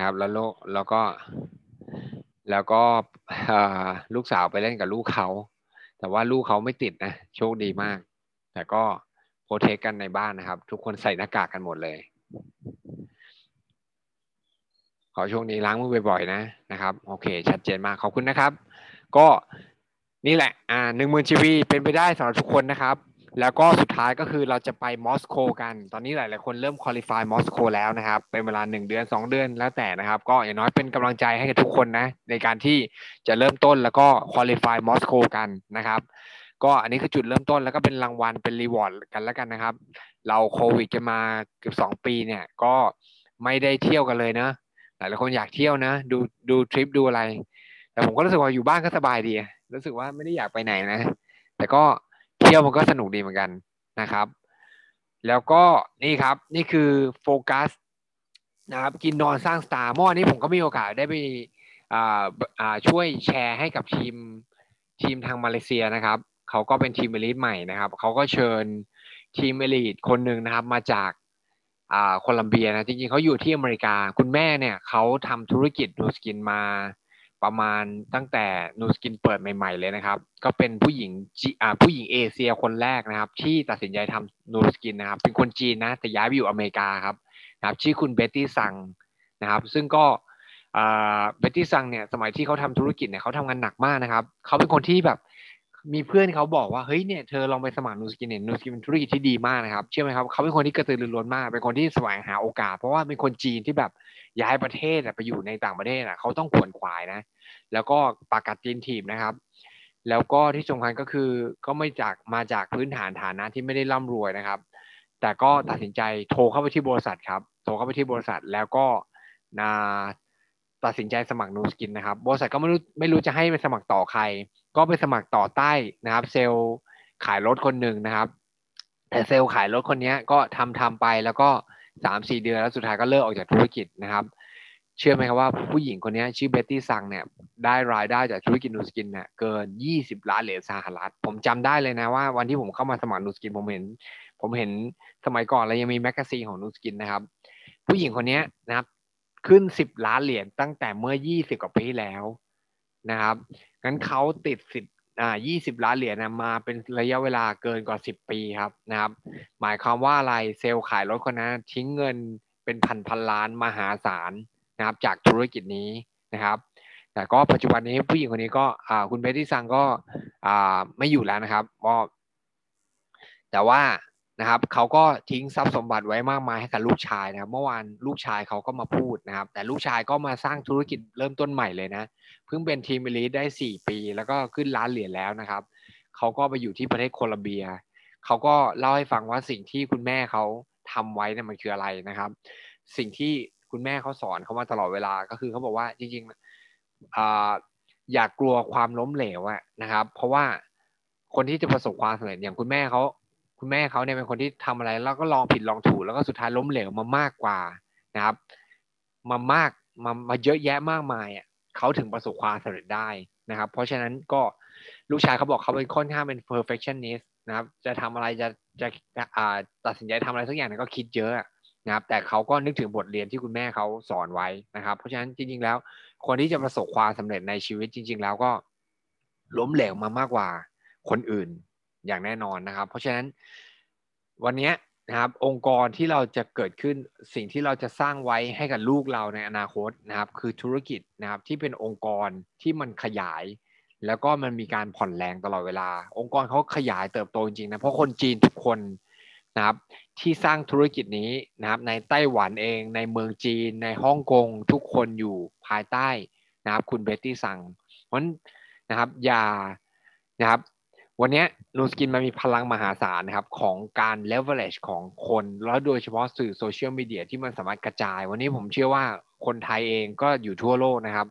นะครับ แล้วโลกแล้วก็ แล้วก็ลูกสาวไปเล่นกับลูกเขา แต่ว่าลูกเขาไม่ติดนะโชคดีมาก แต่ก็โปรเทคกันในบ้านนะครับ ทุกคนใส่หน้ากากกันหมดเลย ขอช่วงนี้ล้างมือบ่อยๆนะนะครับ โอเค ชัดเจนมากขอบคุณนะครับ ก็นี่แหละ อ่าหนึ่งหมื่นชีวีเป็นไปได้สำหรับทุกคนนะครับ แล้วก็สุดท้ายก็คือเราจะไปมอสโกกัน ตอนนี้หลาย ๆ คนเริ่มคุริฟายมอสโกแล้วนะครับ เป็นเวลาหนึ่งเดือนสองเดือนแล้วแต่นะครับ ก็อย่างน้อยเป็นกำลังใจให้กับทุกคนนะ ในการที่จะเริ่มต้นแล้วก็คุริฟายมอสโกกันนะครับ ก็อันนี้คือจุดเริ่มต้นแล้วก็เป็นรางวัลเป็นรีวอร์ดกันแล้วกันนะครับ เราโควิดจะมาเกือบสองปีเนี่ย ก็ไม่ได้เที่ยวกันเลยนะ หลายๆคนอยากเที่ยวนะ ดูดูทริปดูอะไร แต่ผมก็รู้สึกว่าอยู่บ้านก็สบายดีรู้สึกว่าไม่ได้อยากไปไหนนะ แต่ก็ เที่ยวมันก็สนุกดีเหมือนกันนะครับ แล้วก็นี่ครับนี่คือโฟกัสนะครับกินนอนสร้าง star เมื่อวานนี้ผมก็มีโอกาสได้ไปช่วยแชร์ให้กับทีมทีมทางมาเลเซียนะครับเขาก็เป็นทีม elite ใหม่นะครับเขาก็เชิญทีม elite คนหนึ่งนะครับมาจากโคลัมเบียนะจริงๆเขาอยู่ที่อเมริกา คุณแม่เนี่ยเขาทำธุรกิจ Nu Skin มา ประมาณตั้งแต่ Nu Skin เปิดใหม่ๆเลยนะครับ ก็เป็นผู้หญิงอ่าผู้หญิงเอเชียคนแรกนะครับ ที่ตัดสินใจทำ Nu Skin นะครับ เป็นคนจีนนะแต่ย้ายไปอยู่อเมริกาครับนะครับ ชื่อคุณเบตตี้ซังนะครับ ซึ่งก็เบตตี้ซังเนี่ยสมัยที่เขาทำธุรกิจเนี่ยเขาทำงานหนักมากนะครับ เขาเป็นคนที่แบบ มีเพื่อนเขาบอกว่าเฮ้ยเนี่ยเธอลองไปสมัคร Nu Skin เนี่ย Nu Skin เป็นธุรกิจที่ดีมากนะครับเชื่อไหมครับเขาเป็นคนที่กระตือรือร้นมาก เป็นคนที่แสวงหาโอกาส เพราะว่าเป็นคนจีนที่แบบย้ายประเทศไปอยู่ในต่างประเทศอะเขาต้องขวนขวายนะ แล้วก็ปากกัดจีนทีมนะครับ แล้วก็ที่สำคัญก็คือก็ไม่จากมาจากพื้นฐานฐานะที่ไม่ได้ร่ำรวยนะครับ แต่ก็ตัดสินใจโทรเข้าไปที่บริษัทครับโทรเข้าไปที่บริษัทแล้วก็นาตัดสินใจสมัครนูสกินนะครับบริษัทก็ไม่รู้ไม่รู้จะให้ไปสมัครต่อใคร ก็ไปสมัครต่อใต้นะครับ เซลล์ขายรถคนหนึ่งนะครับ แต่เซลล์ขายรถคนนี้ก็ทำทำไปแล้วก็สามสี่เดือนแล้วสุดท้ายก็เลิกออกจากธุรกิจนะครับ เชื่อไหมครับว่าผู้หญิงคนนี้ชื่อเบ็ตตี้ซังเนี่ยได้รายได้จากธุรกิจ Nu Skin เนี่ยเกิน20ล้านเหรียญสหรัฐ ผมจำได้เลยนะว่าวันที่ผมเข้ามาสมัคร Nu Skin ผมเห็น ผมเห็นสมัยก่อนเรายังมี magazine ของ Nu Skin นะครับ ผู้หญิงคนนี้นะครับ ขึ้น10ล้านเหรียญตั้งแต่เมื่อ20กว่าปีแล้ว นะครับงั้นเขาติดสิทธิ์อ่า20ล้านเหรียญนะมาเป็นระยะเวลาเกินกว่า10ปีครับนะครับ หมายความว่าอะไรเซลล์ขายรถคนนั้นทิ้งเงินเป็นพันพันล้านมหาศาลนะครับ จากธุรกิจนี้นะครับ แต่ก็ปัจจุบันนี้ผู้หญิงคนนี้ก็คุณเบตตี้ซังก็ไม่อยู่แล้วนะครับก็แต่ว่า นะครับเขาก็ทิ้งทรัพย์สมบัติไว้มากมายให้กับลูกชายนะครับเมื่อวานลูกชายเขาก็มาพูดนะครับ แต่ลูกชายก็มาสร้างธุรกิจเริ่มต้นใหม่เลยนะเพิ่งเป็นทีมลิทได้ 4 ปี แล้วก็ขึ้นล้านเหรียญแล้วนะครับเขาก็ไปอยู่ที่ประเทศโคลอมเบียเขาก็เล่าให้ฟังว่าสิ่งที่คุณแม่เขาทำไว้นี่ยมันคืออะไรนะครับ สิ่งที่คุณแม่เขาสอนเขามาตลอดเวลาก็คือเขาบอกว่าจริงๆอย่ากลัวความล้มเหลวนะครับ เพราะว่าคนที่จะประสบความสำเร็จอย่างคุณแม่เขา คุณแม่เขาเนี่ยเป็นคนที่ทำอะไร แล้วก็ลองผิดลองถูกแล้วก็สุดท้ายล้มเหลวมามากกว่านะครับ มามากมามาเยอะแยะมากมายอะเขาถึงประสบความสำเร็จได้นะครับ เพราะฉะนั้นก็ลูกชายเขาบอกเขาเป็นค่อนข้างเป็น perfectionist นะครับ จะทำอะไรจะจะตัดสินใจทำอะไรสักอย่างก็คิดเยอะนะครับ แต่เขาก็นึกถึงบทเรียนที่คุณแม่เขาสอนไว้นะครับ เพราะฉะนั้นจริง ๆ แล้ว คนที่จะประสบความสำเร็จในชีวิตจริง ๆ แล้วก็ล้มเหลวมามากกว่าคนอื่น อย่างแน่นอนนะครับ เพราะฉะนั้นวันนี้นะครับองค์กรที่เราจะเกิดขึ้นสิ่งที่เราจะสร้างไว้ให้กับลูกเราในอนาคตนะครับ คือธุรกิจนะครับที่เป็นองค์กรที่มันขยาย แล้วก็มันมีการผ่อนแรงตลอดเวลา องค์กรเขาขยายเติบโตจริงๆนะเพราะคนจีนทุกคนนะครับที่สร้างธุรกิจนี้นะครับในไต้หวันเองในเมืองจีน ในฮ่องกงทุกคนอยู่ภายใต้นะครับคุณเบตตี้สั่งเพราะนะครับอย่านะครับ วันนี้นูสกินมันมีพลังมหาศาลนะครับของการ leverage ของคน แล้วโดยเฉพาะสื่อ social media ที่มันสามารถกระจาย วันนี้ผมเชื่อว่าคนไทยเองก็อยู่ทั่วโลกนะครับ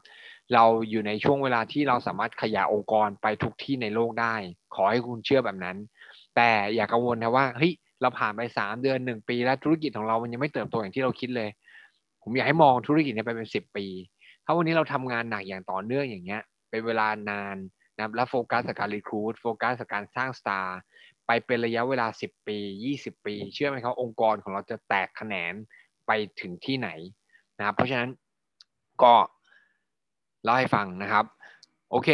เราอยู่ในช่วงเวลาที่เราสามารถขยายองค์กรไปทุกที่ในโลกได้ ขอให้คุณเชื่อแบบนั้น แต่อย่ากังวลนะว่าเฮ้ยเราผ่านไปสามเดือนหนึ่งปี แล้วธุรกิจของเรามันยังไม่เติบโตอย่างที่เราคิดเลย ผมอยากให้มองธุรกิจนี้ไปเป็นสิบปี ถ้าวันนี้เราทำงานหนักอย่างต่อเนื่องอย่างเงี้ยเป็นเวลานาน นะแล้วโฟกัสกับการ recruit focus กับการสร้าง starไปเป็นระยะเวลาสิบปียี่สิบปี เชื่อไหมครับองค์กรของเราจะแตกแขนงไปถึงที่ไหนนะครับเพราะฉะนั้นก็เล่าให้ฟังนะครับ โอเค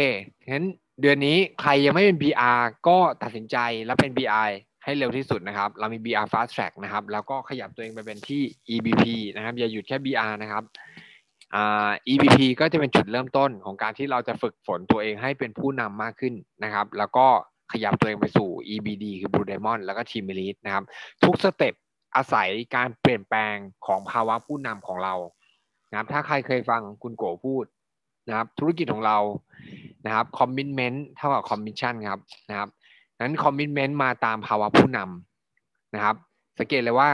งั้นเดือนนี้ใครยังไม่เป็น BR ก็ตัดสินใจแล้วเป็น BI ให้เร็วที่สุดนะครับ เรามี BR Fast Track นะครับ แล้วก็ขยับตัวเองไปเป็นที่ EBP นะครับ อย่าหยุดแค่ BR นะครับ EBP ก็จะเป็นจุดเริ่มต้นของการที่เราจะฝึกฝนตัวเองให้เป็นผู้นำมากขึ้นนะครับ แล้วก็ขยับตัวเองไปสู่ EBD คือ Blue Diamond แล้วก็ Team Elite นะครับ ทุกสเต็ปอาศัยการเปลี่ยนแปลงของภาวะผู้นำของเรานะครับถ้าใครเคยฟังคุณโกพูดนะครับธุรกิจของเรานะครับ commitment เท่ากับ commission ครับนะครับนั้น commitment มาตามภาวะผู้นำนะครับสังเกตเลยว่า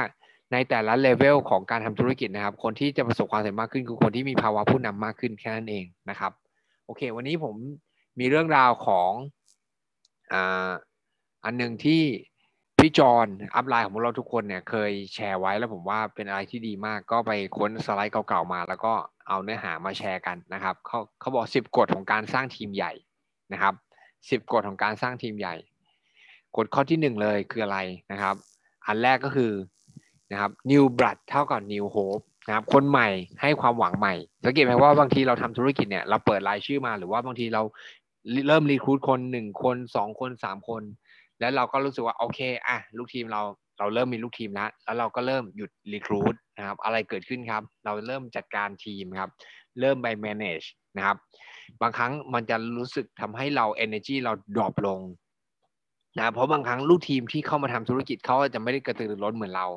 ในแต่ละเลเวลของการทำธุรกิจนะครับ คนที่จะประสบความสำเร็จมากขึ้นคือคนที่มีภาวะผู้นำมากขึ้นแค่นั้นเองนะครับ โอเค วันนี้ผมมีเรื่องราวของอ่าอันหนึ่งที่พี่จอนอัพไลน์ของพวกเราทุกคนเนี่ยเคยแชร์ไว้แล้วผมว่าเป็นอะไรที่ดีมาก ก็ไปค้นสไลด์เก่าๆมา แล้วก็เอาเนื้อหามาแชร์กันนะครับเขาเขาบอกสิบกฎของการสร้างทีมใหญ่นะครับสิบกฎของการสร้างทีมใหญ่ กฎข้อที่หนึ่งเลยคืออะไรนะครับ อันแรกก็คือ นะครับ new blood เท่ากับ new hope นะครับคนใหม่ให้ความหวังใหม่สังเกตไหมว่าบางทีเราทำธุรกิจเนี่ยเราเปิดรายชื่อมาหรือว่าบางทีเราเริ่มรีคูดคนหนึ่งคนสองคนสามคน แล้วเราก็รู้สึกว่าโอเคอะลูกทีมเราเราเริ่มมีลูกทีมแล้วแล้วเราก็เริ่มหยุดรีคูดนะครับอะไรเกิดขึ้นครับ เราเริ่มจัดการทีมครับ เริ่มไป manage นะครับ บางครั้งมันจะรู้สึกทำให้เรา energy เราดรอปลงนะเพราะบางครั้งลูกทีมที่เข้ามาทำธุรกิจเขาจะไม่ได้กระตือรือร้นเหมือนเรา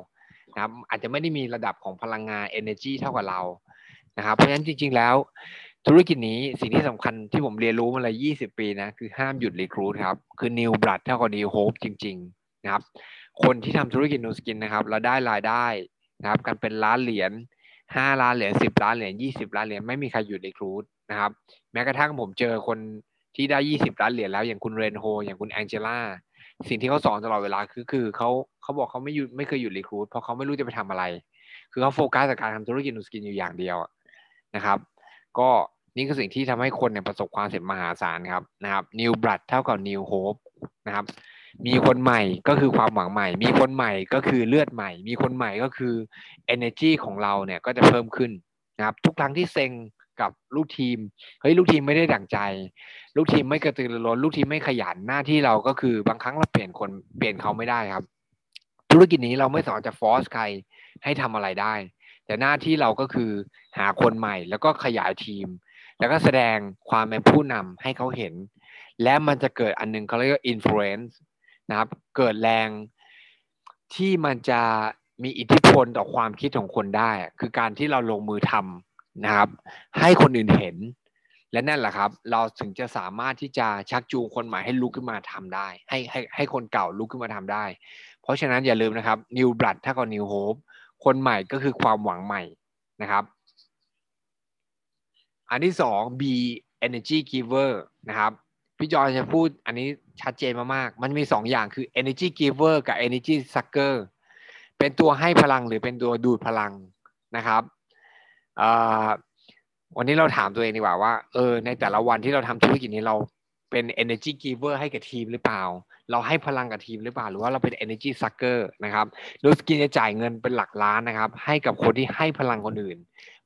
นะครับ อาจจะไม่ได้มีระดับของพลังงาน energy เท่ากับเรานะครับ เพราะฉะนั้นจริง ๆ แล้ว ธุรกิจนี้สิ่งที่สำคัญที่ผมเรียนรู้มาเลย 20 ปีนะคือห้ามหยุดรีครูดครับ คือ new blood เท่ากับ new hope จริง ๆ นะครับ คนที่ทำธุรกิจนูสกินนะครับ เราได้รายได้นะครับกันเป็นล้านเหรียญ5ล้านเหรียญ10 ล้านเหรียญ20 ล้านเหรียญไม่มีใครหยุดรีครูดนะครับ แม้กระทั่งผมเจอคนที่ได้ 20 ล้านเหรียญแล้วอย่างคุณเรนโฮ อย่างคุณแองเจล่า สิ่งที่เขาสอนตลอดเวลาคือคือเขาเขาบอกเขาไม่หยุดไม่เคยหยุดรีคูดเพราะเขาไม่รู้จะไปทำอะไร คือเขาโฟกัสกับการทำธุรกิจนูสกินอยู่อย่างเดียวนะครับ ก็นี่คือสิ่งที่ทำให้คนเนี่ยประสบความสำเร็จมหาศาลครับนะครับ new blood เท่ากับ new hope นะครับ มีคนใหม่ก็คือความหวังใหม่ มีคนใหม่ก็คือเลือดใหม่ มีคนใหม่ก็คือ energy ของเราเนี่ยก็จะเพิ่มขึ้นนะครับ ทุกครั้งที่เซ็ง กับลูกทีมเฮ้ยลูกทีมไม่ได้ดั่งใจ ลูกทีมไม่กระตือรือร้นลูกทีมไม่ขยันหน้าที่เราก็คือบางครั้งเราเปลี่ยนคนเปลี่ยนเขาไม่ได้ครับ ธุรกิจนี้เราไม่สามารถจะฟอร์สใครให้ทำอะไรได้ แต่หน้าที่เราก็คือหาคนใหม่ แล้วก็ขยายทีม แล้วก็แสดงความเป็นผู้นำให้เขาเห็น และมันจะเกิดอันนึงเขาเรียกว่า influence นะครับ เกิดแรงที่มันจะมีอิทธิพลต่อความคิดของคนได้ คือการที่เราลงมือทำ นะครับ ให้คนอื่นเห็น และนั่นแหละครับ เราถึงจะสามารถที่จะชักจูงคนใหม่ให้ลุกขึ้นมาทำได้ ให้ให้ให้คนเก่าลุกขึ้นมาทำได้ เพราะฉะนั้นอย่าลืมนะครับ new blood ถ้ากับ new hope คนใหม่ก็คือความหวังใหม่นะครับ อันที่สอง be energy giver นะครับพี่จอยจะพูดอันนี้ชัดเจนมากๆ มันมีสองอย่างคือ energy giver กับ energy sucker เป็นตัวให้พลังหรือเป็นตัวดูดพลังนะครับ วันนี้เราถามตัวเองดีกว่าว่าเออในแต่ละวันที่เราทำธุรกิจนี้เราเป็น energy giver ให้กับทีมหรือเปล่า เราให้พลังกับทีมหรือเปล่า หรือว่าเราเป็น energy sucker นะครับโดยสกินจะจ่ายเงินเป็นหลักล้านนะครับ ให้กับคนที่ให้พลังคนอื่น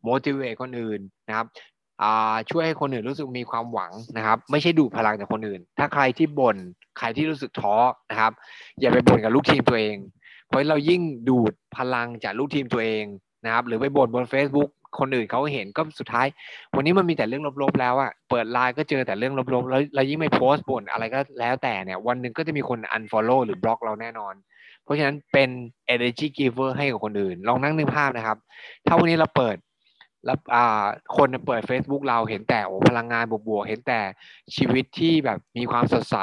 motivate คนอื่นนะครับช่วยให้คนอื่นรู้สึกมีความหวังนะครับ ไม่ใช่ดูพลังจากคนอื่น ถ้าใครที่บน่นใครที่รู้สึกท้อนะครับ อย่าไปบ่นกับลูกทีมตัวเอง เพราะเรายิ่งดูดพลังจากลูกทีมตัวเองนะครับ หรือไปบ่นบน Facebook คนอื่นเขาเห็นก็สุดท้าย วันนี้มันมีแต่เรื่องลบๆแล้วอะเปิดไลน์ก็เจอแต่เรื่องลบๆแล้วเรายิ่งไม่โพสต์บ่นอะไรก็แล้วแต่เนี่ย วันหนึ่งก็จะมีคน unfollow หรือบล็อกเราแน่นอน เพราะฉะนั้นเป็น energy giver ให้กับคนอื่น ลองนั่งนึกภาพนะครับ ถ้าวันนี้เราเปิดแล้วคนเปิด Facebook เราเห็นแต่โอ้พลังงานบวกๆเห็นแต่ชีวิตที่แบบมีความสดใส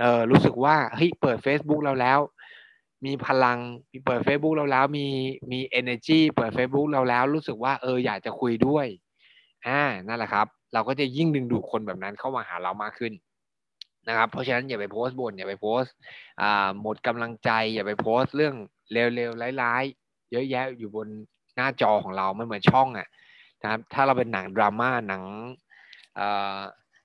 เออรู้สึกว่าเฮ้ยเปิด Facebook เราแล้ว มีพลังมีเปิด Facebook เราแล้วมีมี energy เปิด Facebook เราแล้ว รู้สึกว่าเอออยากจะคุยด้วยอ่านั่นแหละครับ เราก็จะยิ่งดึงดูดคนแบบนั้นเข้ามาหาเรามากขึ้นนะครับ เพราะฉะนั้นอย่าไปโพสต์บนอย่าไปโพสต์อ่าหมดกำลังใจ อย่าไปโพสต์เรื่องเลวๆร้ายๆ เยอะแยะอยู่บนหน้าจอของเราไม่เหมือนช่องอะนะครับถ้าเราเป็นหนังดราม่าหนัง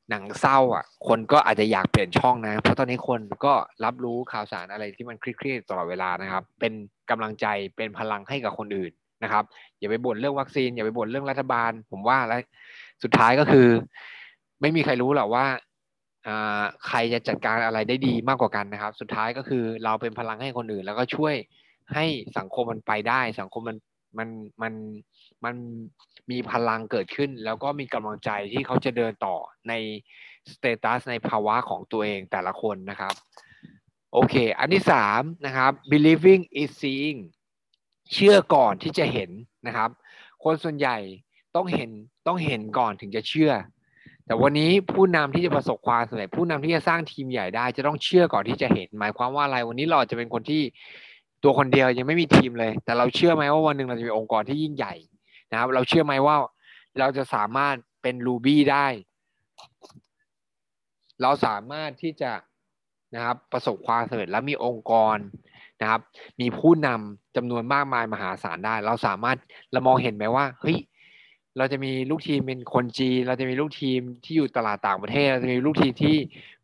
หนังเศร้าอะ คนก็อาจจะอยากเปลี่ยนช่องนะ เพราะตอนนี้คนก็รับรู้ข่าวสารอะไรที่มันเครียดตลอดเวลานะครับ เป็นกำลังใจเป็นพลังให้กับคนอื่นนะครับ อย่าไปบ่นเรื่องวัคซีน อย่าไปบ่นเรื่องรัฐบาล ผมว่าแล้วสุดท้ายก็คือ ไม่มีใครรู้หรอกว่าใครจะจัดการอะไรได้ดีมากกว่ากันนะครับ สุดท้ายก็คือเราเป็นพลังให้คนอื่น แล้วก็ช่วยให้สังคมมันไปได้ สังคมมัน มันมันมันมีพลังเกิดขึ้น แล้วก็มีกำลังใจที่เขาจะเดินต่อในสเตตัสในภาวะของตัวเองแต่ละคนนะครับ โอเค อันที่สามนะครับ believing is seeing เชื่อก่อนที่จะเห็นนะครับ คนส่วนใหญ่ต้องเห็นต้องเห็นก่อนถึงจะเชื่อ แต่วันนี้ผู้นำที่จะประสบความสำเร็จผู้นำที่จะสร้างทีมใหญ่ได้ จะต้องเชื่อก่อนที่จะเห็น หมายความว่าอะไรวันนี้เราจะเป็นคนที่ ตัวคนเดียวยังไม่มีทีมเลย แต่เราเชื่อไหมว่าวันหนึ่งเราจะมีองค์กรที่ยิ่งใหญ่นะครับ เราเชื่อไหมว่าเราจะสามารถเป็นรูบี้ได้ เราสามารถที่จะนะครับประสบความสำเร็จและมีองค์กรนะครับ มีผู้นำจำนวนมากมายมหาศาลได้ เราสามารถเรามองเห็นไหมว่าเฮ้ย เราจะมีลูกทีมเป็นคนจีน เราจะมีลูกทีมที่อยู่ตลาดต่างประเทศ เราจะมีลูกทีมที่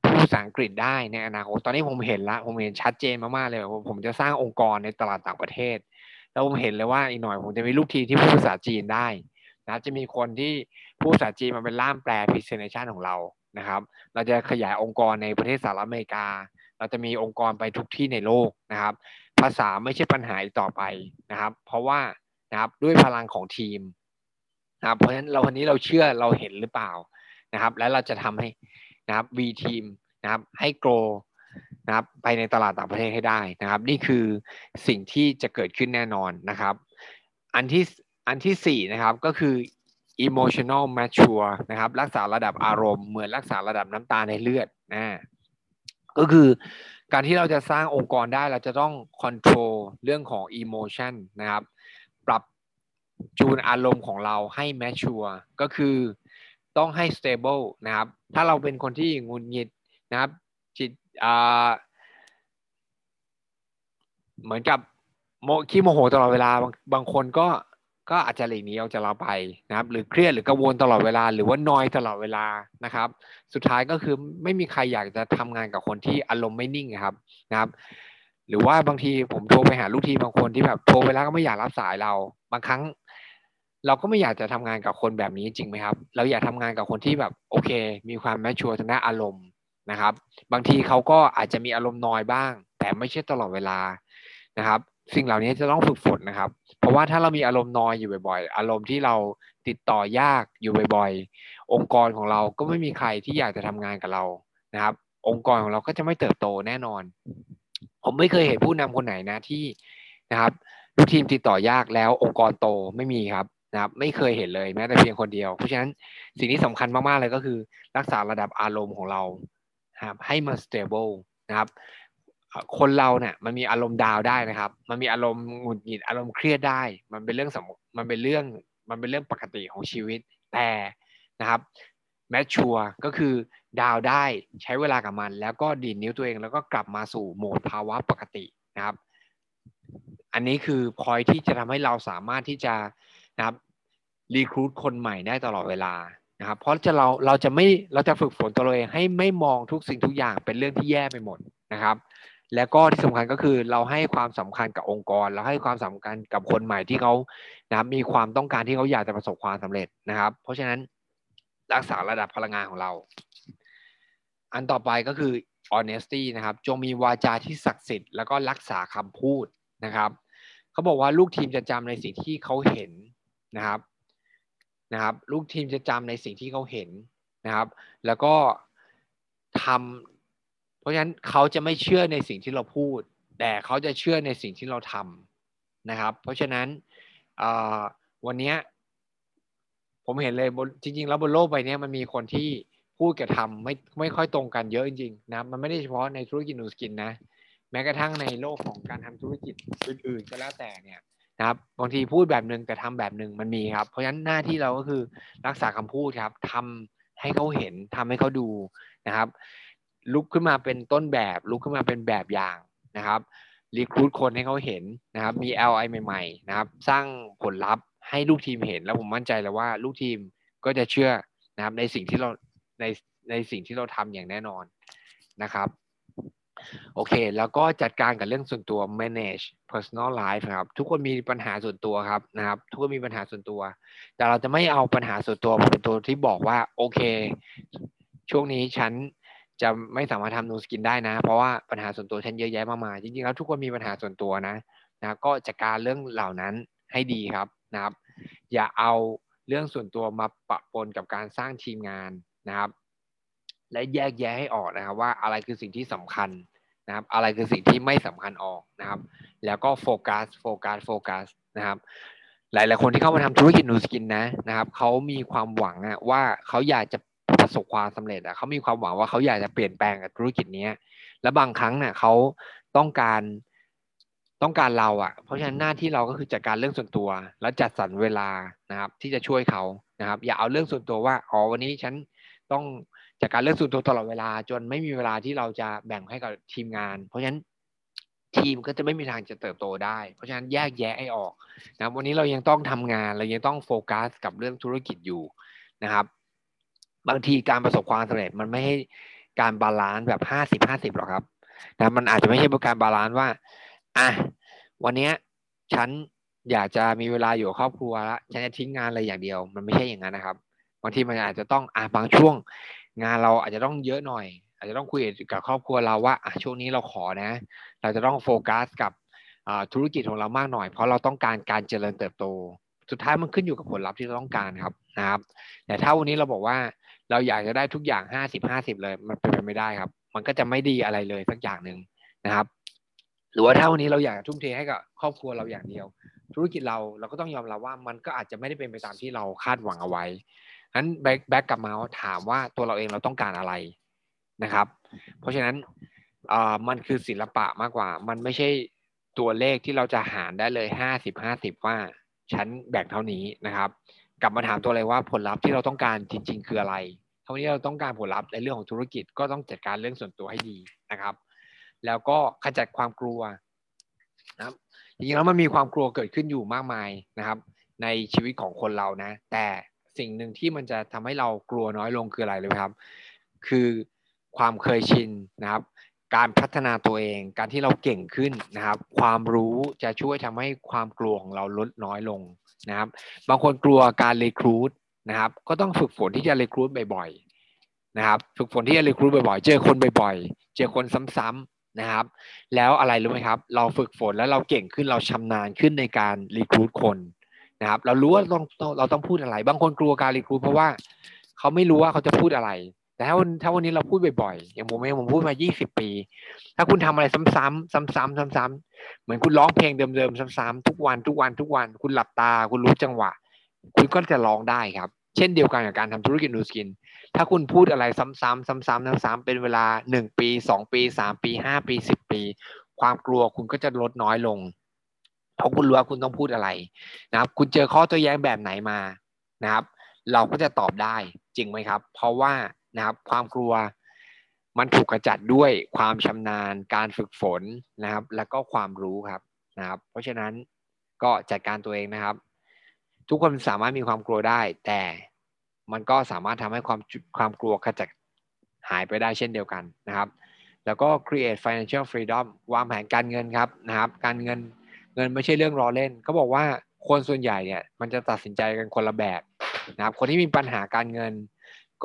พูดภาษาอังกฤษได้ในอนาคตตอนนี้ผมเห็นละผมเห็นชัดเจนมากๆเลยว่าผมจะสร้างองค์กรในตลาดต่างประเทศ แล้วผมเห็นเลยว่าอีกหน่อยผมจะมีลูกทีมที่พูดภาษาจีนได้นะจะมีคนที่พูดภาษาจีนมาเป็นล่ามแปลพิเศษชันของเรานะครับ เราจะขยายองค์กรในประเทศสหรัฐอเมริกา เราจะมีองค์กรไปทุกที่ในโลกนะครับ ภาษาไม่ใช่ปัญหาอีกต่อไปนะครับ เพราะว่านะครับด้วยพลังของทีม นะครับเพราะฉะนั้นเราวันนี้เราเชื่อเราเห็นหรือเปล่านะครับ แล้วเราจะทำให้นะครับ V ทีมนะครับให้โกรนะครับไปในตลาดต่างประเทศให้ได้นะครับ นี่คือสิ่งที่จะเกิดขึ้นแน่นอนนะครับ อันที่อันที่สี่นะครับก็คือ emotional mature นะครับ รักษาระดับอารมณ์เหมือนรักษาระดับน้ำตาในเลือดนะก็คือการที่เราจะสร้างองค์กรได้เราจะต้อง control เรื่องของ emotion นะครับ ปรับ จูนอารมณ์ของเราให้ mature ก็คือต้องให้ stable นะครับ ถ้าเราเป็นคนที่งุนงิดนะครับ จิตเหมือนกับโมขี้โมโหตลอดเวลาบางบางคนก็ก็อาจจะหลีกหนีออกจากเราไปนะครับ หรือเครียดหรือกังวลตลอดเวลา หรือว่านอยตลอดเวลานะครับ สุดท้ายก็คือไม่มีใครอยากจะทำงานกับคนที่อารมณ์ไม่นิ่งครับนะครับ หรือว่าบางทีผมโทรไปหาลูกทีมบางคนที่แบบโทรไปแล้วก็ไม่อยากรับสายเรา บางครั้ง เราก็ไม่อยากจะทำงานกับคนแบบนี้จริงไหมครับ เราอยากทำงานกับคนที่แบบโอเค มีความแมชชัวร์ทางด้านอารมณ์นะครับ บางทีเขาก็อาจจะมีอารมณ์น้อยบ้าง แต่ไม่ใช่ตลอดเวลานะครับ สิ่งเหล่านี้จะต้องฝึกฝนนะครับ เพราะว่าถ้าเรามีอารมณ์น้อยอยู่บ่อย ๆ อารมณ์ที่เราติดต่อยากอยู่บ่อยๆ องค์กรของเราก็ไม่มีใครที่อยากจะทำงานกับเรานะครับ องค์กรของเราก็จะไม่เติบโตแน่นอน ผมไม่เคยเห็นผู้นำคนไหนนะที่นะครับลูกทีมติดต่อยากแล้วองค์กรโตไม่มีครับ นะครับไม่เคยเห็นเลยแม้แต่เพียงคนเดียว เพราะฉะนั้นสิ่งที่สำคัญมากๆเลยก็คือ รักษาระดับอารมณ์ของเราครับให้มัน stable นะครับคนเราเนี่ยมันมีอารมณ์ดาวได้นะครับ มันมีอารมณ์หงุดหงิดอารมณ์เครียดได้ มันเป็นเรื่องสมมันเป็นเรื่องมันเป็นเรื่องปกติของชีวิตแต่นะครับแมชชัวก็คือดาวได้ใช้เวลากับมัน แล้วก็ดีดนิ้วตัวเองแล้วก็กลับมาสู่โหมดภาวะปกตินะครับ อันนี้คือพอยที่จะทำให้เราสามารถที่จะ นะครับรีครูดคนใหม่ได้ตลอดเวลานะครับ เพราะจะเราเราจะไม่เราจะฝึกฝนตัวเองให้ไม่มองทุกสิ่งทุกอย่างเป็นเรื่องที่แย่ไปหมดนะครับ แล้วก็ที่สำคัญก็คือเราให้ความสำคัญกับองค์กร เราให้ความสำคัญกับคนใหม่ที่เขานะครับมีความต้องการที่เขาอยากจะประสบความสำเร็จนะครับ เพราะฉะนั้นรักษาระดับพลังงานของเรา อันต่อไปก็คือ honesty นะครับ จงมีวาจาที่ศักดิ์สิทธิ์แล้วก็รักษาคำพูดนะครับ เขาบอกว่าลูกทีมจะจำในสิ่งที่เขาเห็น นะครับนะครับลูกทีมจะจำในสิ่งที่เขาเห็นนะครับ แล้วก็ทำเพราะฉะนั้นเขาจะไม่เชื่อในสิ่งที่เราพูด แต่เขาจะเชื่อในสิ่งที่เราทำนะครับ เพราะฉะนั้นวันนี้ผมเห็นเลยบนจริง ๆ แล้วบนโลกใบนี้มันมีคนที่พูดกับทำไม่ไม่ค่อยตรงกันเยอะจริงๆนะมันไม่ได้เฉพาะในธุรกิจนูสกินนะ แม้กระทั่งในโลกของการทำธุรกิจอื่นๆก็แล้วแต่เนี่ย นะครับบางทีพูดแบบหนึ่งแต่ทำแบบหนึ่งมันมีครับ เพราะฉะนั้นหน้าที่เราก็คือรักษาคำพูดครับทำให้เขาเห็นทำให้เขาดูนะครับ ลุกขึ้นมาเป็นต้นแบบ ลุกขึ้นมาเป็นแบบอย่างนะครับรีคูดคนให้เขาเห็นนะครับ มี LI ใหม่ๆนะครับ สร้างผลลัพธ์ให้ลูกทีมเห็น แล้วผมมั่นใจเลยว่าลูกทีมก็จะเชื่อนะครับในสิ่งที่เราในในสิ่งที่เราทำอย่างแน่นอนนะครับ โอเค แล้วก็จัดการกับเรื่องส่วนตัว manage personal life ครับ ทุกคนมีปัญหาส่วนตัวครับนะครับ ทุกคนมีปัญหาส่วนตัว แต่เราจะไม่เอาปัญหาส่วนตัวเป็นตัวที่บอกว่า โอเค ช่วงนี้ฉันจะไม่สามารถทำนูสกินได้นะ เพราะว่าปัญหาส่วนตัวฉันเยอะแยะมากมายจริงๆแล้วทุกคนมีปัญหาส่วนตัวนะนะก็จัดการเรื่องเหล่านั้นให้ดีครับนะครับ อย่าเอาเรื่องส่วนตัวมาปะปนกับการสร้างทีมงานนะครับ และแยกแยะให้ออกนะครับว่าอะไรคือสิ่งที่สำคัญ นะครับ อะไรคือสิ่งที่ไม่สำคัญออกนะครับ แล้วก็โฟกัสโฟกัสโฟกัสนะครับ หลาย ๆ คนที่เข้ามาทำธุรกิจนูสกินนะนะครับเขามีความหวังอะว่าเขาอยากจะประสบความสำเร็จอะเขามีความหวังว่าเขาอยากจะเปลี่ยนแปลงกับธุรกิจนี้และบางครั้งเนี่ยเขาต้องการต้องการเราอะ่ะ เพราะฉะนั้นหน้าที่เราก็คือจัดการเรื่องส่วนตัว แล้วจัดสรรเวลานะครับ ที่จะช่วยเขานะครับ อย่าเอาเรื่องส่วนตัวว่าอ๋อวันนี้ฉันต้อง จัดการเรื่องส่วนตัวตลอดเวลา จนไม่มีเวลาที่เราจะแบ่งให้กับทีมงาน เพราะฉะนั้นทีมก็จะไม่มีทางจะเติบโตได้ เพราะฉะนั้นแยกแยะให้ออกนะวันนี้เรายังต้องทำงาน เรายังต้องโฟกัสกับเรื่องธุรกิจอยู่นะครับ บางทีการประสบความสำเร็จมันไม่ให้การ balance แบบห้าสิบห้าสิบหรอกครับนะมันอาจจะไม่ใช่การ balance ว่าอะวันนี้ฉันอยากจะมีเวลาอยู่ครอบครัวแล้วฉันจะทิ้งงานอะไรอย่างเดียว มันไม่ใช่อย่างนั้นนะครับบางทีมันอาจจะต้องอะบางช่วง งานเราอาจจะต้องเยอะหน่อย อาจจะต้องคุยกับครอบครัวเราว่าช่วงนี้เราขอนะ เราจะต้องโฟกัสกับธุรกิจของเรามากหน่อย เพราะเราต้องการการเจริญเติบโต สุดท้ายมันขึ้นอยู่กับผลลัพธ์ที่เราต้องการครับนะครับ แต่ถ้าวันนี้เราบอกว่าเราอยากจะได้ทุกอย่างห้าสิบห้าสิบเลยมันเป็นไปไม่ได้ครับ มันก็จะไม่ดีอะไรเลยสักอย่างหนึ่งนะครับ หรือว่าถ้าวันนี้เราอยากทุ่มเทให้กับครอบครัวเราอย่างเดียว ธุรกิจเราเราก็ต้องยอมรับว่ามันก็อาจจะไม่ได้เป็นไปตามที่เราคาดหวังเอาไว้ นั้นแบ็กแบ็กกับมาถามว่าตัวเราเองเราต้องการอะไรนะครับ เพราะฉะนั้นอ่ามันคือศิลปะมากกว่า มันไม่ใช่ตัวเลขที่เราจะหารได้เลยห้าสิบห้าสิบว่าฉันแบ่งเท่านี้นะครับ กลับมาถามตัวเลยว่าผลลัพธ์ที่เราต้องการจริง ๆ คืออะไร เท่านี้เราต้องการผลลัพธ์ในเรื่องของธุรกิจก็ต้องจัดการเรื่องส่วนตัวให้ดีนะครับ แล้วก็ขจัดความกลัวนะครับจริงๆแล้วมันมีความกลัวเกิดขึ้นอยู่มากมายนะครับ ในชีวิตของคนเรานะ แต่ สิ่งหนึ่งที่มันจะทำให้เรากลัวน้อยลงคืออะไรเลยครับ คือความเคยชินนะครับ การพัฒนาตัวเอง การที่เราเก่งขึ้นนะครับ ความรู้จะช่วยทำให้ความกลัวของเราลดน้อยลงนะครับ บางคนกลัวการเรีครูดนะครับ ก็ต้องฝึกฝนที่จะเรีครูดบ่อยๆนะครับ ฝึกฝนที่จะเรีครูดบ่อยๆ เจอคนบ่อยๆ เจอคนซ้ำนะครับ แล้วอะไรรู้ไหมครับ เราฝึกฝนแล้วเราเก่งขึ้นเราชำนาญขึ้นในการเรีคูดคน นะครับ เรารู้ว่าต้องเราต้องพูดอะไร บางคนกลัวการรีคูดเพราะว่าเขาไม่รู้ว่าเขาจะพูดอะไร แต่ถ้าวันถ้าวันนี้เราพูดบ่อยๆอย่างผมเองผมพูดมา 20 ปี ถ้าคุณทำอะไรซ้ำๆซ้ำๆซ้ำๆเหมือนคุณร้องเพลงเดิมๆซ้ำๆทุกวันทุกวันทุกวัน คุณหลับตา คุณรู้จังหวะ คุณก็จะร้องได้ครับ เช่นเดียวกันกับการทำธุรกิจนูสกิน ถ้าคุณพูดอะไรซ้ำๆซ้ำๆซ้ำๆเป็นเวลาหนึ่งปีสองปีสามปีห้าปีสิบปี ความกลัวคุณก็จะลดน้อยลง เพราะคุณรู้ว่าคุณต้องพูดอะไรนะครับ คุณเจอข้อตัวแย้งแบบไหนมานะครับ เราก็จะตอบได้จริงไหมครับ เพราะว่านะครับความกลัวมันถูกกระจัดด้วยความชำนาญการฝึกฝนนะครับ แล้วก็ความรู้ครับนะครับ เพราะฉะนั้นก็จัดการตัวเองนะครับ ทุกคนสามารถมีความกลัวได้ แต่มันก็สามารถทำให้ความความกลัวขจัดหายไปได้เช่นเดียวกันนะครับ แล้วก็ create financial freedom วางแผนการเงินครับนะครับ การเงิน เงินไม่ใช่เรื่องรอเล่นเขาบอกว่าคนส่วนใหญ่เนี่ยมันจะตัดสินใจกันคนละแบบนะครับ คนที่มีปัญหาการเงิน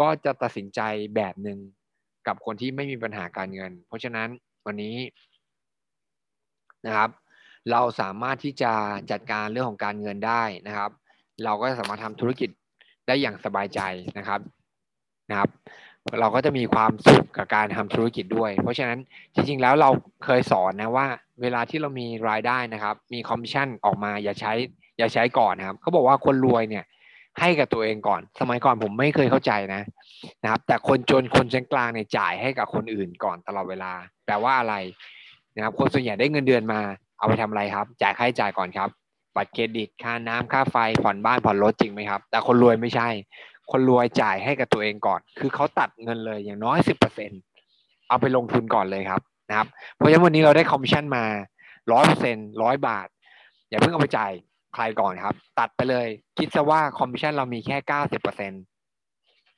ก็จะตัดสินใจแบบหนึ่งกับคนที่ไม่มีปัญหาการเงิน เพราะฉะนั้นวันนี้นะครับ เราสามารถที่จะจัดการเรื่องของการเงินได้นะครับ เราก็สามารถทำธุรกิจได้อย่างสบายใจนะครับนะครับ เราก็จะมีความสุขกับการทำธุรกิจด้วย เพราะฉะนั้นจริงๆแล้วเราเคยสอนนะว่า เวลาที่เรามีรายได้นะครับ มีคอมมิชชั่นออกมาอย่าใช้อย่าใช้ก่อนนะครับเขาบอกว่าคนรวยเนี่ยให้กับตัวเองก่อน สมัยก่อนผมไม่เคยเข้าใจนะนะครับ แต่คนจนคนชั้นกลางเนี่ยจ่ายให้กับคนอื่นก่อนตลอดเวลาแปลว่าอะไรนะครับ คนส่วนใหญ่ได้เงินเดือนมา เอาไปทำอะไรครับ จ่ายค่าใช้จ่ายก่อนครับ บัตรเครดิตค่าน้ำค่าไฟผ่อนบ้านผ่อนรถจริงไหมครับ แต่คนรวยไม่ใช่ คนรวยจ่ายให้กับตัวเองก่อน คือเขาตัดเงินเลยอย่างน้อยสิบเปอร์เซ็นเอาไปลงทุนก่อนเลยครับ นะครับ เพราะฉะนั้นวันนี้เราได้คอมมิชชั่นมาร้อยเปอร์เซ็นร้อยบาท อย่าเพิ่งเอาไปจ่ายใครก่อนครับ ตัดไปเลย คิดซะว่าคอมมิชชั่นเรามีแค่เก้าสิบเปอร์เซ็นต์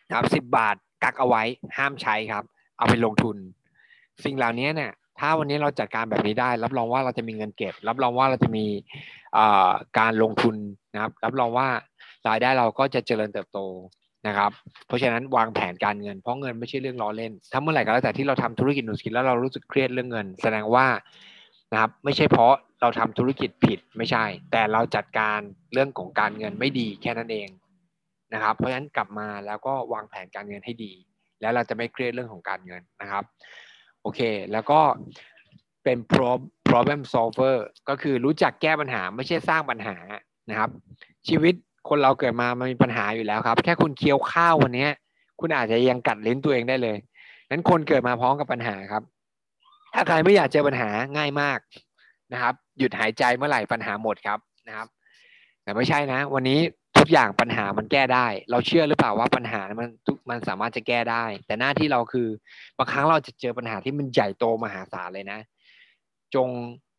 นะครับสิบบาทกักเอาไว้ห้ามใช้ครับ เอาไปลงทุน สิ่งเหล่านี้เนี่ย ถ้าวันนี้เราจัดการแบบนี้ได้ รับรองว่าเราจะมีเงินเก็บ รับรองว่าเราจะมีการลงทุนนะครับ รับรองว่ารายได้เราก็จะเจริญเติบโต นะครับ เพราะฉะนั้นวางแผนการเงินเพราะเงินไม่ใช่เรื่องล้อเล่น ถ้าเมื่อไหร่ก็แล้วแต่ที่เราทำธุรกิจหนุนกินแล้วเรารู้สึกเครียดเรื่องเงิน แสดงว่านะครับ ไม่ใช่เพราะเราทำธุรกิจผิดไม่ใช่ แต่เราจัดการเรื่องของการเงินไม่ดีแค่นั้นเองนะครับ เพราะฉะนั้นกลับมาแล้วก็วางแผนการเงินให้ดี แล้วเราจะไม่เครียดเรื่องของการเงินนะครับโอเค แล้วก็เป็น problem solver ก็คือรู้จักแก้ปัญหาไม่ใช่สร้างปัญหานะครับ ชีวิต คนเราเกิดมามันมีปัญหาอยู่แล้วครับ แค่คุณเคี้ยวข้าววันนี้คุณอาจจะยังกัดลิ้นตัวเองได้เลยนั้นคนเกิดมาพร้อมกับปัญหาครับ ถ้าใครไม่อยากเจอปัญหาง่ายมากนะครับ หยุดหายใจเมื่อไหร่ปัญหาหมดครับนะครับ แต่ไม่ใช่นะ วันนี้ทุกอย่างปัญหามันแก้ได้ เราเชื่อหรือเปล่าว่าปัญหามันทุกมันสามารถจะแก้ได้ แต่หน้าที่เราคือบางครั้งเราจะเจอปัญหาที่มันใหญ่โตมหาศาลเลยนะ จง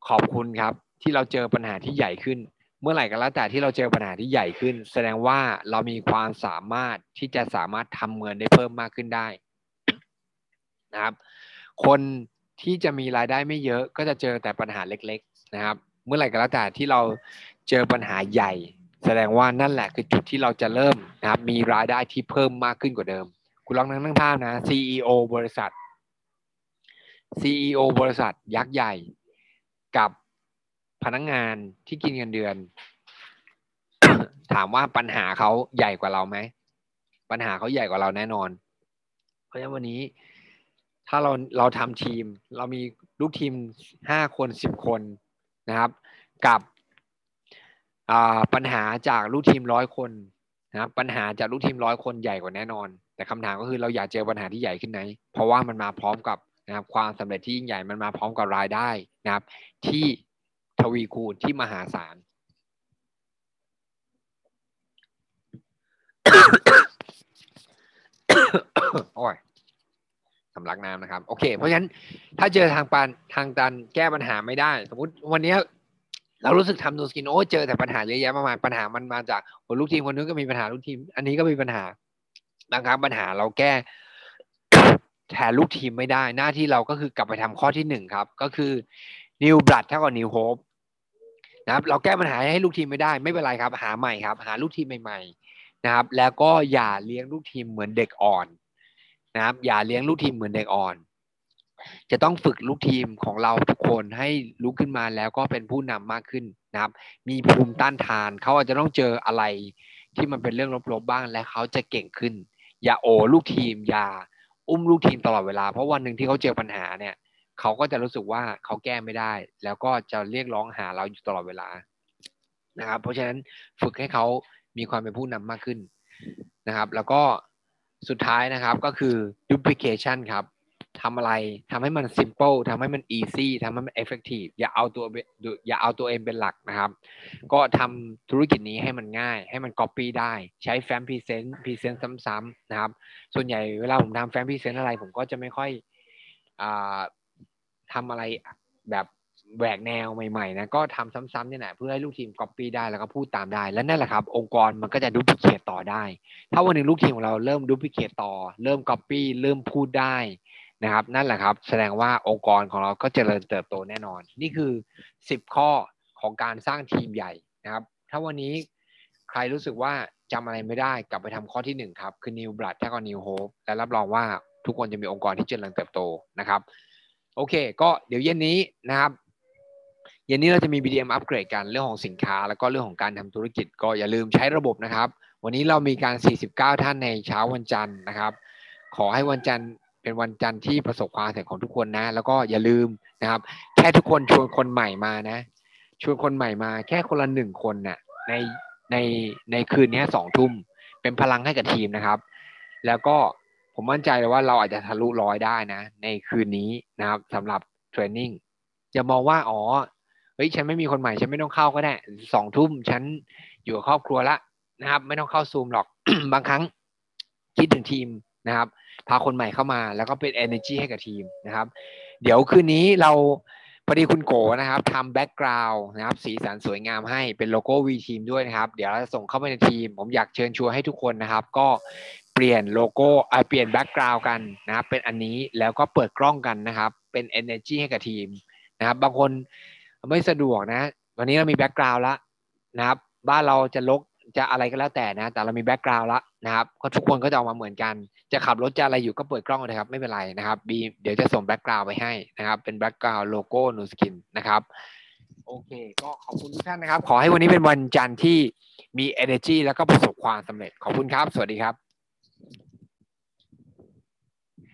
ขอบคุณครับ ที่เราเจอปัญหาที่ใหญ่ขึ้น เมื่อไหร่ก็แล้วแต่ที่เราเจอปัญหาที่ใหญ่ขึ้น แสดงว่าเรามีความสามารถที่จะสามารถทำเงินได้เพิ่มมากขึ้นได้นะครับ คนที่จะมีรายได้ไม่เยอะก็จะเจอแต่ปัญหาเล็ก ๆ นะครับ เมื่อไหร่ก็แล้วแต่ที่เราเจอปัญหาใหญ่ แสดงว่านั่นแหละคือจุดที่เราจะเริ่มนะครับมีรายได้ที่เพิ่มมากขึ้นกว่าเดิม คุณลองนั่งนั่งภาพนะ CEO บริษัท CEO บริษัทยักษ์ใหญ่กับ พนักงงานที่กินเงินเดือน ถามว่าปัญหาเขาใหญ่กว่าเราไหมปัญหาเขาใหญ่กว่าเราแน่นอน เพราะฉะนั้นวันนี้ถ้าเราเราทำทีม เรามีลูกทีมห้าคนสิบคนนะครับ กับปัญหาจากลูกทีมร้อยคนนะครับปัญหาจากลูกทีมร้อยคนใหญ่กว่าแน่นอน แต่คำถามก็คือเราอยากเจอปัญหาที่ใหญ่ขึ้นไหมเพราะว่ามันมาพร้อมกับนะครับความสำเร็จที่ยิ่งใหญ่มันมาพร้อมกับรายได้นะครับ ที่ ทวีคูณที่มหาศาล โอ้ยสำลักน้ำนะครับ โอเค เพราะฉะนั้นถ้าเจอทางปานทางตันแก้ปัญหาไม่ได้ สมมติวันนี้เรารู้สึกทำนูสกินโอ้เจอแต่ปัญหาเยอะแยะมากมายปัญหามันมาจากคนลูกทีมคนนึงก็มีปัญหาลูกทีม อันนี้ก็มีปัญหาบางครั้งปัญหาเราแก้แทนลูกทีมไม่ได้ หน้าที่เราก็คือกลับไปทำข้อที่หนึ่งครับ ก็คือ new blood เท่ากับ new hope นะครับ เราแก้ปัญหาให้ลูกทีมไม่ได้ไม่เป็นไรครับ หาใหม่ครับ หาลูกทีมใหม่ๆนะครับ แล้วก็อย่าเลี้ยงลูกทีมเหมือนเด็กอ่อนนะครับ อย่าเลี้ยงลูกทีมเหมือนเด็กอ่อน จะต้องฝึกลูกทีมของเราทุกคนให้ลุกขึ้นมาแล้วก็เป็นผู้นำมากขึ้นนะครับ มีภูมิต้านทานเขาอาจจะต้องเจออะไรที่มันเป็นเรื่องลบๆบ้างและเขาจะเก่งขึ้น อย่าโอลูกทีมอย่าอุ้มลูกทีมตลอดเวลา เพราะวันหนึ่งที่เขาเจอปัญหาเนี่ย เขาก็จะรู้สึกว่าเขาแก้ไม่ได้ แล้วก็จะเรียกร้องหาเราอยู่ตลอดเวลานะครับ เพราะฉะนั้นฝึกให้เขามีความเป็นผู้นำมากขึ้นนะครับ แล้วก็สุดท้ายนะครับก็คือ duplication ครับทำอะไรทำให้มัน simple ทำให้มัน easy ทำให้มัน effective อย่าเอาตัวอย่าเอาตัวเองเป็นหลักนะครับ ก็ทำธุรกิจนี้ให้มันง่าย ให้มัน copy ได้ใช้แฟ้ม present present ซ้ำๆนะครับ ส่วนใหญ่เวลาผมทำแฟ้ม present อะไรผมก็จะไม่ค่อย ทำอะไรแบบแหวกแนวใหม่ๆนะก็ทำซ้ำๆเนี่ยแหละเพื่อให้ลูกทีมก๊อปปี้ได้แล้วก็พูดตามได้ และนั่นแหละครับ องค์กรมันก็จะ duplicate ต่อได้ ถ้าวันหนึ่งลูกทีมของเราเริ่ม duplicate ต่อ เริ่มก๊อปปี้เริ่มพูดได้นะครับ นั่นแหละครับ แสดงว่าองค์กรของเราก็เจริญเติบโตแน่นอน นี่คือ 10 ข้อของการสร้างทีมใหญ่นะครับ ถ้าวันนี้ใครรู้สึกว่าจำอะไรไม่ได้กลับไปทำข้อที่ 1 ครับ คือ New Blood แล้วก็ New Hope และรับรองว่าทุกคนจะมีองค์กรที่เจริญเติบโตนะครับ โอเค ก็เดี๋ยวเย็นนี้นะครับ เย็นนี้เราจะมี BDM อัปเกรดกันเรื่องของสินค้า แล้วก็เรื่องของการทำธุรกิจก็อย่าลืมใช้ระบบนะครับ วันนี้เรามีการ 49 ท่านในเช้าวันจันทร์นะครับ ขอให้วันจันทร์เป็นวันจันทร์ที่ประสบความสำเร็จของทุกคนนะ แล้วก็อย่าลืมนะครับ แค่ทุกคนชวนคนใหม่มานะ ชวนคนใหม่มา แค่คนละหนึ่งคนนะ่ะในในในคืนนี้สองทุ่มเป็นพลังให้กับทีมนะครับ แล้วก็ ผมมั่นใจเลยว่าเราอาจจะทะลุร้อยได้นะ ในคืนนี้นะครับสำหรับ training อย่ามองว่าอ๋อเฮ้ยฉันไม่มีคนใหม่ฉันไม่ต้องเข้าก็ได้สองทุ่มฉันอยู่กับครอบครัวละนะครับ ไม่ต้องเข้าซูมหรอกบางครั้งคิดถึงทีมนะครับ พาคนใหม่เข้ามาแล้วก็เป็น energy ให้กับทีมนะครับ เดี๋ยวคืนนี้เราพอดีคุณโกนะครับทำ background นะครับ สีสันสวยงามให้เป็นโลโก้ V ทีมด้วยนะครับ เดี๋ยวเราจะส่งเข้าไปในทีม ผมอยากเชิญชวนให้ทุกคนนะครับ ก็เปลี่ยนโลโก้เปลี่ยน background กันนะครับเป็นอันนี้แล้วก็เปิดกล้องกันนะครับเป็น energy ให้กับทีมนะครับบางคนไม่สะดวกนะ วันนี้เรามี background แล้วนะครับบ้านเราจะลกจะอะไรก็แล้วแต่นะ แต่เรามี background แล้วนะครับก็ทุกคนก็จะออกมาเหมือนกัน จะขับรถจะอะไรอยู่ก็เปิดกล้องเลยครับ ไม่เป็นไรนะครับบีเดี๋ยวจะส่ง background ไปให้นะครับ เป็น background โลโก้ Nu Skin นะครับโอเค ก็ขอบคุณทุกท่านนะครับ ขอให้วันนี้เป็นวันจันทร์ที่มี energy แล้วก็ประสบความสำเร็จ ขอบคุณครับ สวัสดีครับ